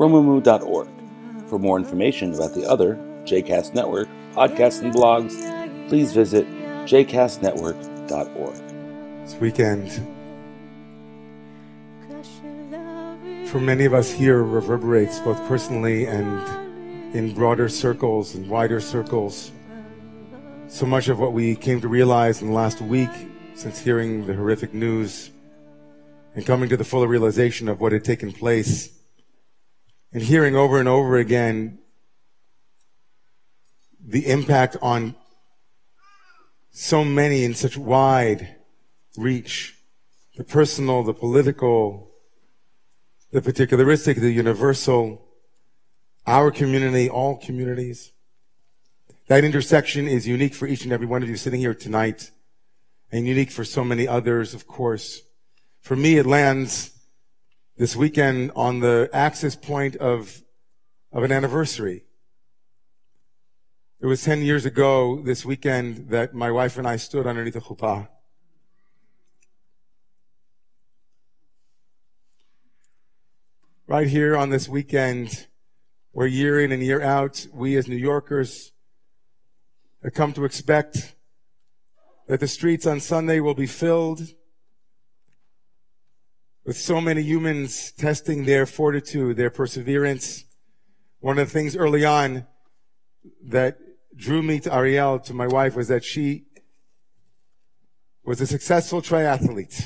romemu.org. For more information about the other JCast Network podcasts and blogs, please visit jcastnetwork.org. This weekend, for many of us here, reverberates both personally and in broader circles and wider circles. So much of what we came to realize in the last week since hearing the horrific news and coming to the full realization of what had taken place and hearing over and over again the impact on so many in such wide reach the personal, the political, the particularistic, the universal, our community, all communities. That intersection is unique for each and every one of you sitting here tonight and unique for so many others, of course. For me, it lands this weekend on the axis point of, of an anniversary. It was 10 years ago this weekend that my wife and I stood underneath the chuppah. Right here on this weekend, where year in and year out, we as New Yorkers have come to expect that the streets on Sunday will be filled with so many humans testing their fortitude, their perseverance. One of the things early on that drew me to Ariel, to my wife, was that she was a successful triathlete.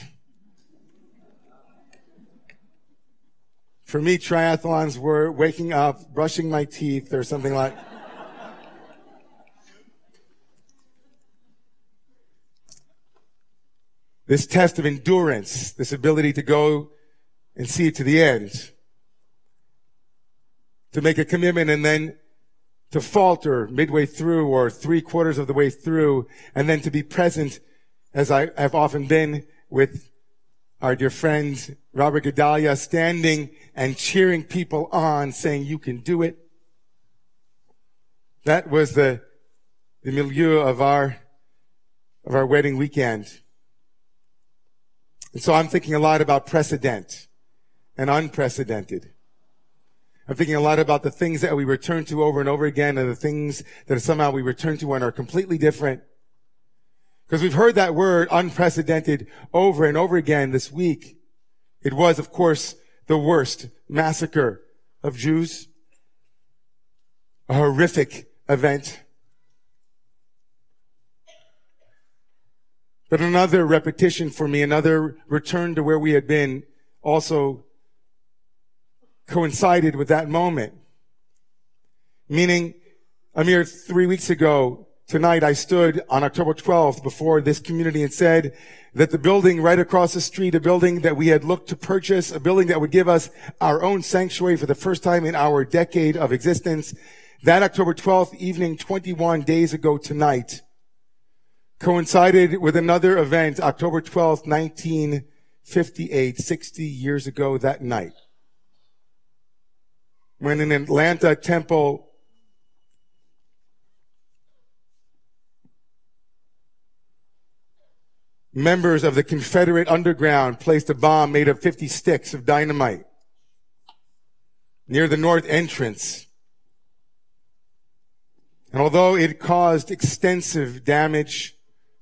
For me, triathlons were waking up, brushing my teeth, or something like this test of endurance, this ability to go and see it to the end, to make a commitment and then to falter midway through or three quarters of the way through, and then to be present as I have often been with our dear friend Robert Gedalia standing and cheering people on saying, you can do it. That was the, the milieu of our, of our wedding weekend. And so I'm thinking a lot about precedent and unprecedented. I'm thinking a lot about the things that we return to over and over again and the things that somehow we return to and are completely different. Because we've heard that word unprecedented over and over again this week. It was, of course, the worst massacre of Jews. A horrific event. But another repetition for me, another return to where we had been also coincided with that moment. Meaning, a mere three weeks ago, tonight I stood on October 12th before this community and said that the building right across the street, a building that we had looked to purchase, a building that would give us our own sanctuary for the first time in our decade of existence, that October 12th evening, 21 days ago tonight, coincided with another event, October 12th, 1958, 60 years ago that night, when an Atlanta temple members of the Confederate underground placed a bomb made of 50 sticks of dynamite near the north entrance. And although it caused extensive damage,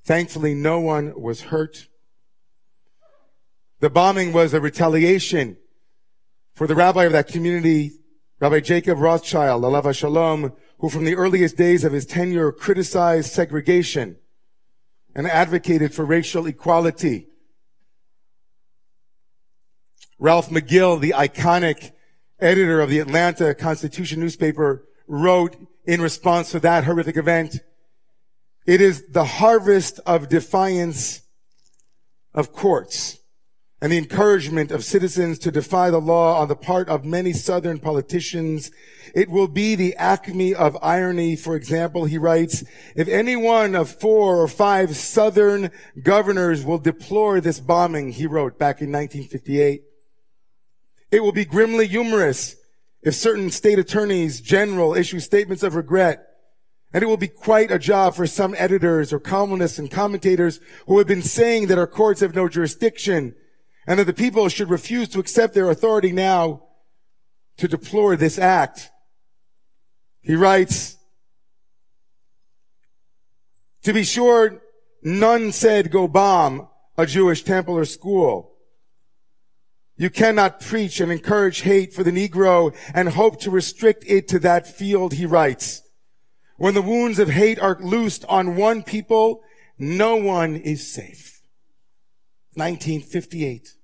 thankfully no one was hurt. The bombing was a retaliation for the rabbi of that community, Rabbi Jacob Rothschild, Alav Shalom, who from the earliest days of his tenure criticized segregation and advocated for racial equality. Ralph McGill, the iconic editor of the Atlanta Constitution newspaper, wrote in response to that horrific event, it is the harvest of defiance of courts and the encouragement of citizens to defy the law on the part of many Southern politicians. It will be the acme of irony. For example, he writes, if any one of four or five Southern governors will deplore this bombing, he wrote back in 1958, it will be grimly humorous if certain state attorneys general issue statements of regret and it will be quite a job for some editors or columnists and commentators who have been saying that our courts have no jurisdiction and that the people should refuse to accept their authority now to deplore this act. He writes, to be sure, none said go bomb a Jewish temple or school. You cannot preach and encourage hate for the Negro and hope to restrict it to that field, he writes. When the wounds of hate are loosed on one people, no one is safe. 1958.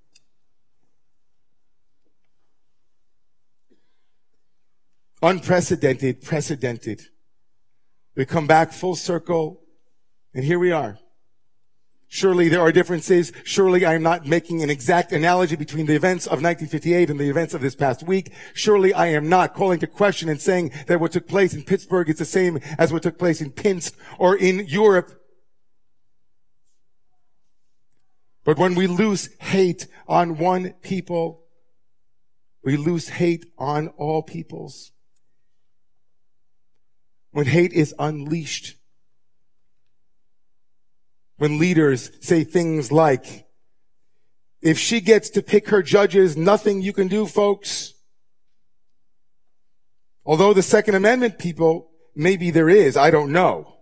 Unprecedented, precedented. We come back full circle, and here we are. Surely there are differences. Surely I am not making an exact analogy between the events of 1958 and the events of this past week. Surely I am not calling to question and saying that what took place in Pittsburgh is the same as what took place in Pinsk or in Europe. But when we lose hate on one people, we lose hate on all peoples. When hate is unleashed, when leaders say things like, if she gets to pick her judges, nothing you can do, folks. Although the Second Amendment people, maybe there is, I don't know.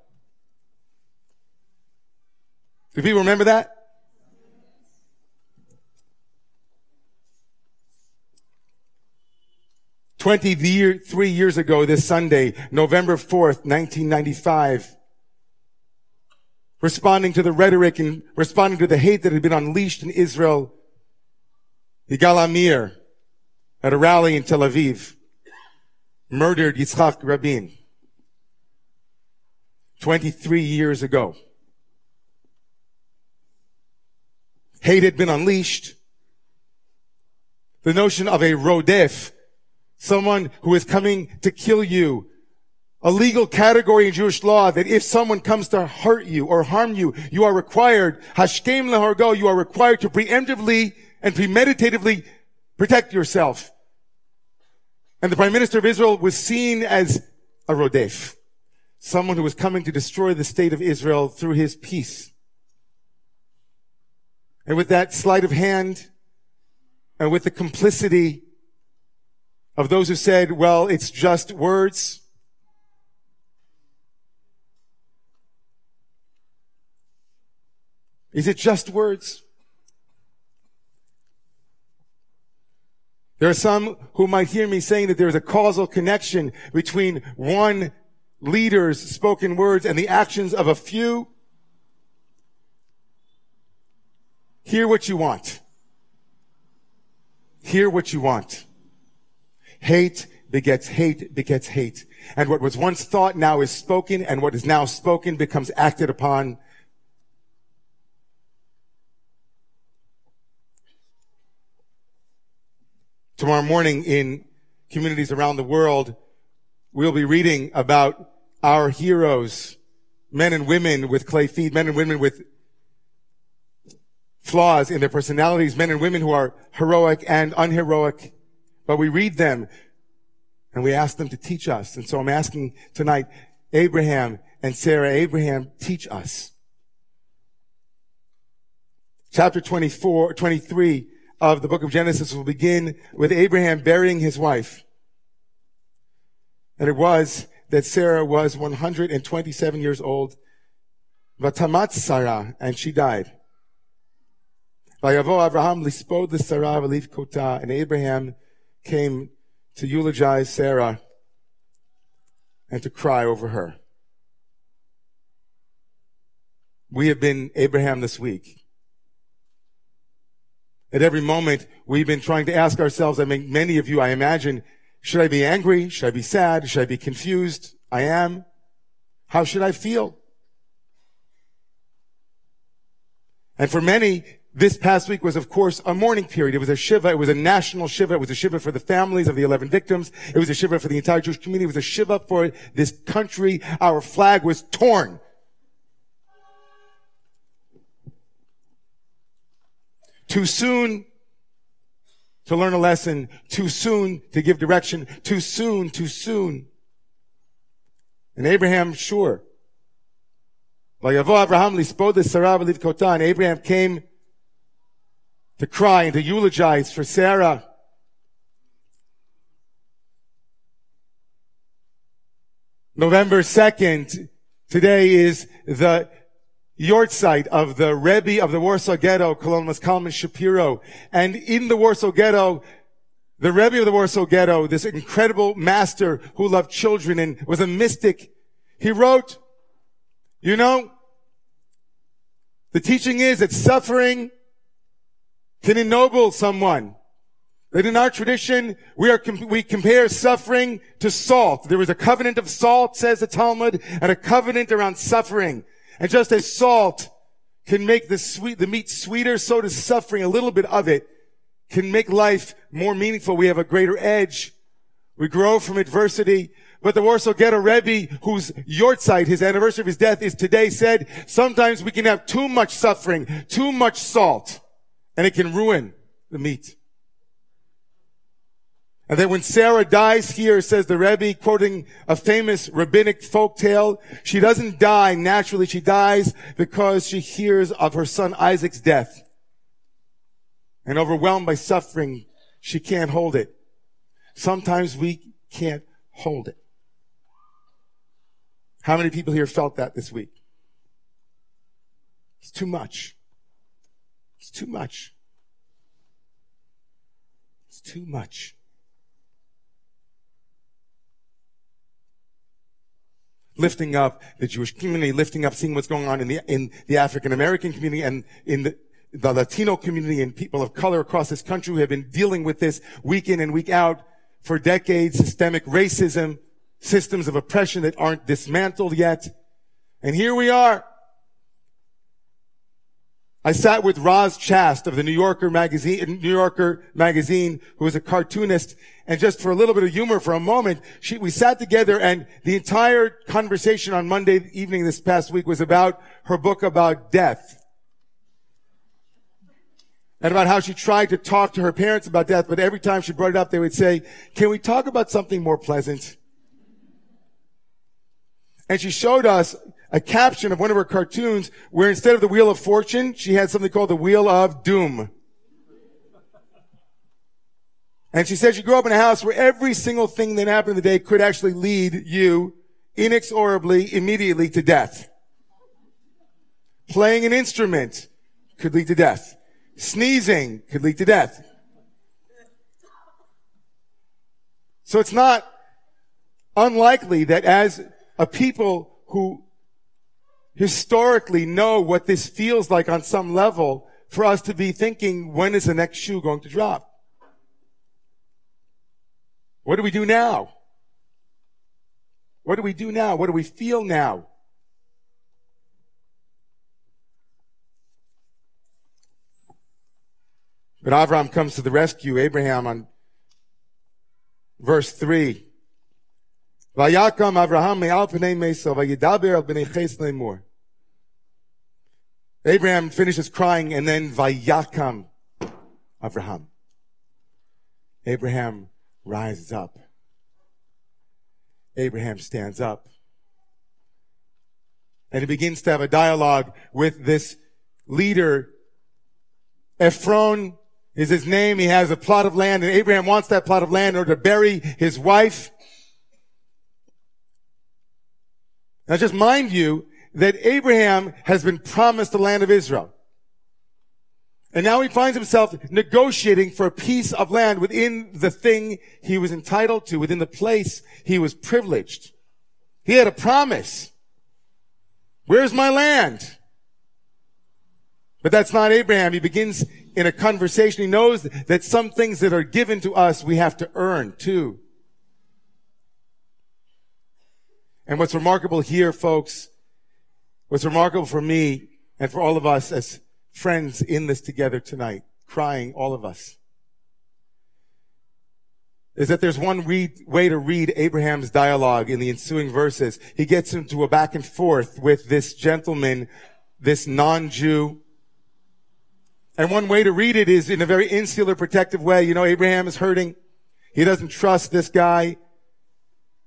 Do people remember that? 23 years ago this Sunday, November 4th, 1995, responding to the rhetoric and responding to the hate that had been unleashed in Israel, Yigal Amir, at a rally in Tel Aviv, murdered Yitzhak Rabin 23 years ago. Hate had been unleashed. The notion of a rodef, someone who is coming to kill you. A legal category in Jewish law that if someone comes to hurt you or harm you, you are required, hashkem lehargo, you are required to preemptively and premeditatively protect yourself. And the Prime Minister of Israel was seen as a rodef, someone who was coming to destroy the state of Israel through his peace. And with that sleight of hand and with the complicity of those who said, well, it's just words. Is it just words? There are some who might hear me saying that there is a causal connection between one leader's spoken words and the actions of a few. Hear what you want. Hear what you want. Hate begets hate begets hate. And what was once thought now is spoken, and what is now spoken becomes acted upon. Tomorrow morning in communities around the world, we'll be reading about our heroes, men and women with clay feet, men and women with flaws in their personalities, men and women who are heroic and unheroic. But we read them and we ask them to teach us. And so I'm asking tonight, Abraham and Sarah, Abraham, teach us. Chapter 24, 23 of the book of Genesis will begin with Abraham burying his wife. And it was that Sarah was 127 years old. Vatamat Sarah, and she died. Vayavo Abraham lispod Sarah kota, and Abraham came to eulogize Sarah and to cry over her. We have been Abraham this week. At every moment, we've been trying to ask ourselves, I mean, many of you, I imagine, should I be angry? Should I be sad? Should I be confused? I am. How should I feel? And for many, this past week was, of course, a mourning period. It was a Shiva. It was a national Shiva. It was a Shiva for the families of the 11 victims. It was a Shiva for the entire Jewish community. It was a Shiva for this country. Our flag was torn. Too soon to learn a lesson. Too soon to give direction. Too soon, too soon. And Abraham, sure. Abraham Abraham came to cry and to eulogize for Sarah. November 2nd, today is the yahrzeit of the Rebbe of the Warsaw Ghetto, Kalonymus Kalman Shapiro. And in the Warsaw Ghetto, the Rebbe of the Warsaw Ghetto, this incredible master who loved children and was a mystic, he wrote, you know, the teaching is that suffering can ennoble someone. That in our tradition, we are, we compare suffering to salt. There is a covenant of salt, says the Talmud, and a covenant around suffering. And just as salt can make the sweet, the meat sweeter, so does suffering, a little bit of it, can make life more meaningful. We have a greater edge. We grow from adversity. But the Warsaw Ghetto Rebbe, whose yahrzeit, his anniversary of his death is today, said, sometimes we can have too much suffering, too much salt and it can ruin the meat. And then when Sarah dies here, says the Rebbe, quoting a famous rabbinic folk tale, she doesn't die naturally. She dies because she hears of her son Isaac's death. And overwhelmed by suffering, she can't hold it. Sometimes we can't hold it. How many people here felt that this week? It's too much. It's too much. It's too much. Lifting up the Jewish community, lifting up, seeing what's going on in the, in the African American community and in the, the Latino community and people of color across this country who have been dealing with this week in and week out for decades, systemic racism, systems of oppression that aren't dismantled yet. And here we are I sat with Roz Chast of the New Yorker magazine, New Yorker magazine, who is a cartoonist. And just for a little bit of humor for a moment, she, we sat together and the entire conversation on Monday evening this past week was about her book about death. And about how she tried to talk to her parents about death, but every time she brought it up, they would say, can we talk about something more pleasant? And she showed us a caption of one of her cartoons where instead of the Wheel of Fortune, she had something called the Wheel of Doom. And she said she grew up in a house where every single thing that happened in the day could actually lead you inexorably, immediately to death. Playing an instrument could lead to death. Sneezing could lead to death. So it's not unlikely that as a people who historically know what this feels like on some level for us to be thinking, when is the next shoe going to drop? What do we do now? What do we do now? What do we feel now? But Avram comes to the rescue, Abraham on verse 3. Vayakam Avraham me'al pnei mesa vayidaber al b'nei ches lemur. Abraham finishes crying and then Vayakam Abraham. Abraham rises up. Abraham stands up. And he begins to have a dialogue with this leader. Ephron is his name. He has a plot of land and Abraham wants that plot of land in order to bury his wife. Now just mind you, that Abraham has been promised the land of Israel. And now he finds himself negotiating for a piece of land within the thing he was entitled to, within the place he was privileged. He had a promise. Where's my land? But that's not Abraham. He begins in a conversation. He knows that some things that are given to us, we have to earn too. And what's remarkable here, folks, What's remarkable for me and for all of us as friends in this together tonight, crying, all of us, is that there's one read, way to read Abraham's dialogue in the ensuing verses. He gets into a back and forth with this gentleman, this non-Jew. And one way to read it is in a very insular, protective way. You know, Abraham is hurting. He doesn't trust this guy.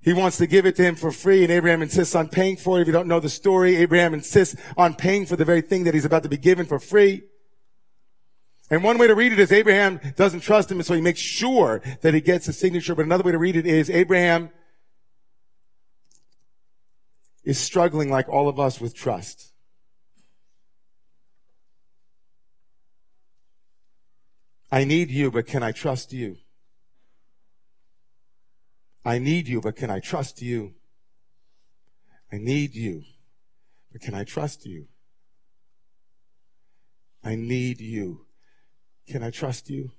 He wants to give it to him for free, and Abraham insists on paying for it. If you don't know the story, Abraham insists on paying for the very thing that he's about to be given for free. And one way to read it is Abraham doesn't trust him, and so he makes sure that he gets a signature. But another way to read it is Abraham is struggling like all of us with trust. I need you, but can I trust you? I need you, but can I trust you? I need you, but can I trust you? I need you. Can I trust you?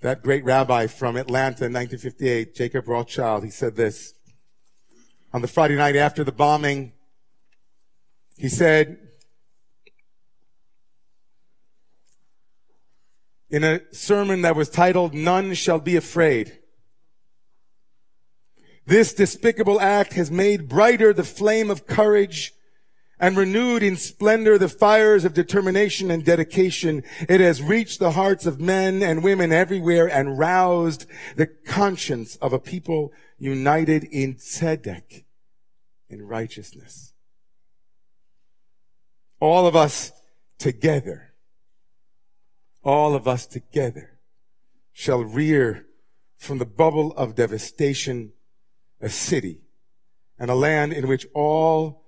That great rabbi from Atlanta in 1958, Jacob Rothschild, he said this. On the Friday night after the bombing, he said, in a sermon that was titled, None Shall Be Afraid. This despicable act has made brighter the flame of courage and renewed in splendor the fires of determination and dedication. It has reached the hearts of men and women everywhere and roused the conscience of a people united in tzedek, in righteousness. All of us together all of us together shall rear from the bubble of devastation a city and a land in which all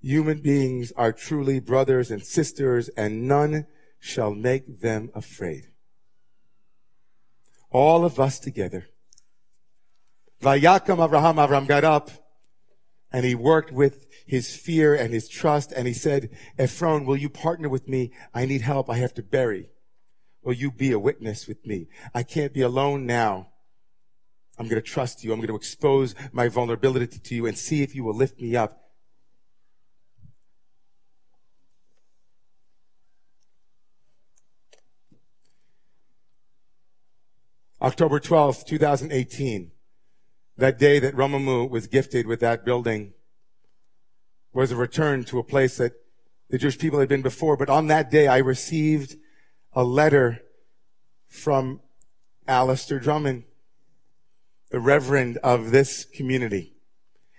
human beings are truly brothers and sisters and none shall make them afraid. All of us together. Vayakam Avraham, Avram got up and he worked with his fear and his trust and he said, Ephron, will you partner with me? I need help. I have to bury. Will you be a witness with me? I can't be alone now. I'm going to trust you. I'm going to expose my vulnerability to you and see if you will lift me up. October 12th, 2018, that day that Romemu was gifted with that building was a return to a place that the Jewish people had been before. But on that day, I received a letter from Alistair Drummond, the reverend of this community.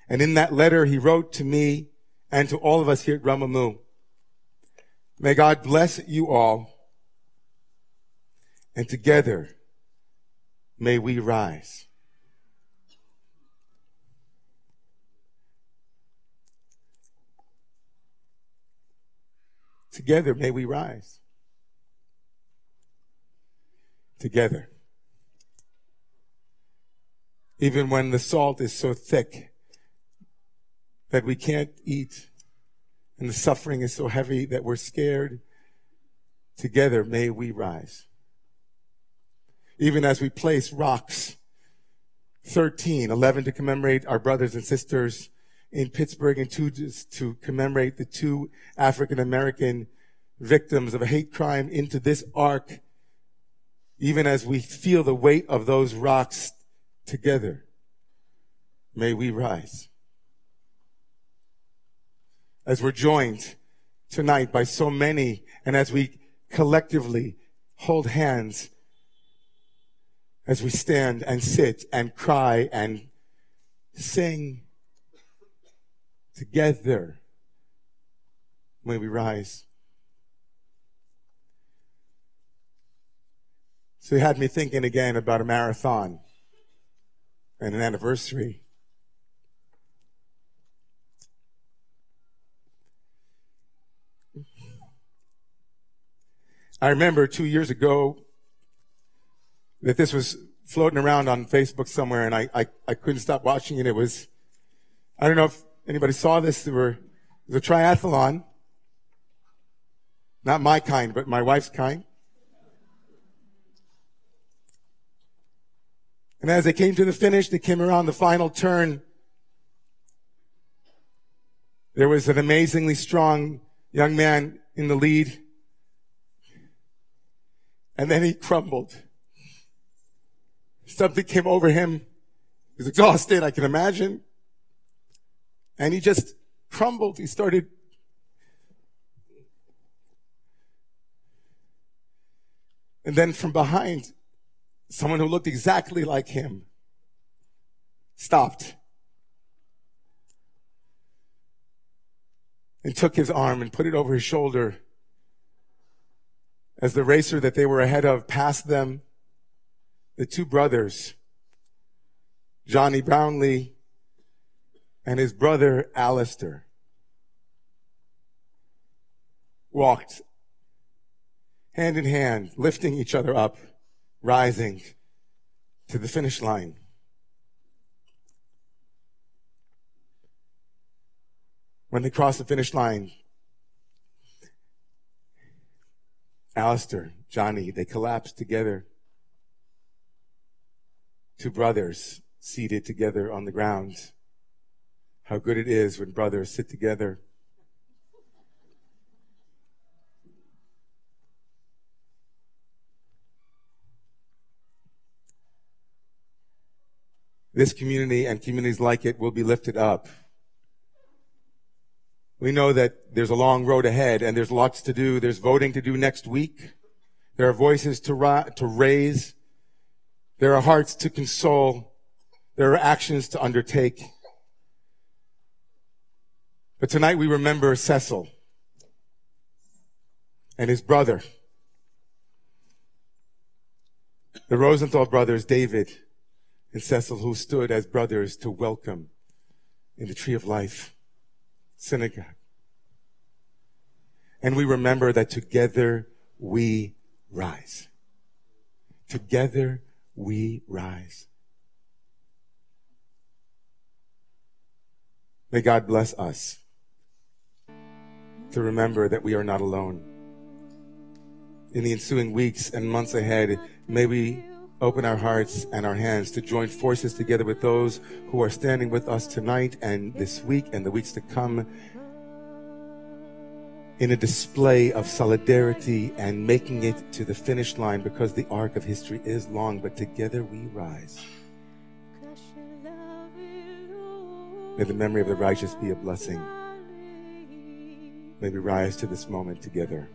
And in that letter, he wrote to me and to all of us here at Romemu, may God bless you all. And together, may we rise. Together, may we rise together. Even when the salt is so thick that we can't eat and the suffering is so heavy that we're scared, together may we rise. Even as we place rocks, 13, 11 to commemorate our brothers and sisters in Pittsburgh and two to commemorate the two African American victims of a hate crime into this ark even as we feel the weight of those rocks together, may we rise. As we're joined tonight by so many, and as we collectively hold hands, as we stand and sit and cry and sing together, may we rise. So he had me thinking again about a marathon and an anniversary. I remember two years ago that this was floating around on Facebook somewhere and I, I, I couldn't stop watching it. It was, I don't know if anybody saw this. There were, the triathlon. Not my kind, but my wife's kind. And as they came to the finish, they came around the final turn. There was an amazingly strong young man in the lead. And then he crumbled. Something came over him. He was exhausted, I can imagine. And he just crumbled. He started And then from behind, someone who looked exactly like him stopped and took his arm and put it over his shoulder as the racer that they were ahead of passed them, the two brothers, Jonny Brownlee and his brother Alistair, walked hand in hand, lifting each other up, rising to the finish line. When they crossed the finish line, Alistair, Jonny, they collapsed together. Two brothers seated together on the ground. How good it is when brothers sit together. This community and communities like it will be lifted up. We know that there's a long road ahead and there's lots to do. There's voting to do next week. There are voices to, to raise. There are hearts to console. There are actions to undertake. But tonight we remember Cecil and his brother, the Rosenthal brothers, David and Cecil, who stood as brothers to welcome in the tree of life synagogue. And we remember that together we rise. Together we rise. May God bless us to remember that we are not alone. In the ensuing weeks and months ahead, may we open our hearts and our hands to join forces together with those who are standing with us tonight and this week and the weeks to come in a display of solidarity and making it to the finish line because the arc of history is long, but together we rise. May the memory of the righteous be a blessing. May we rise to this moment together.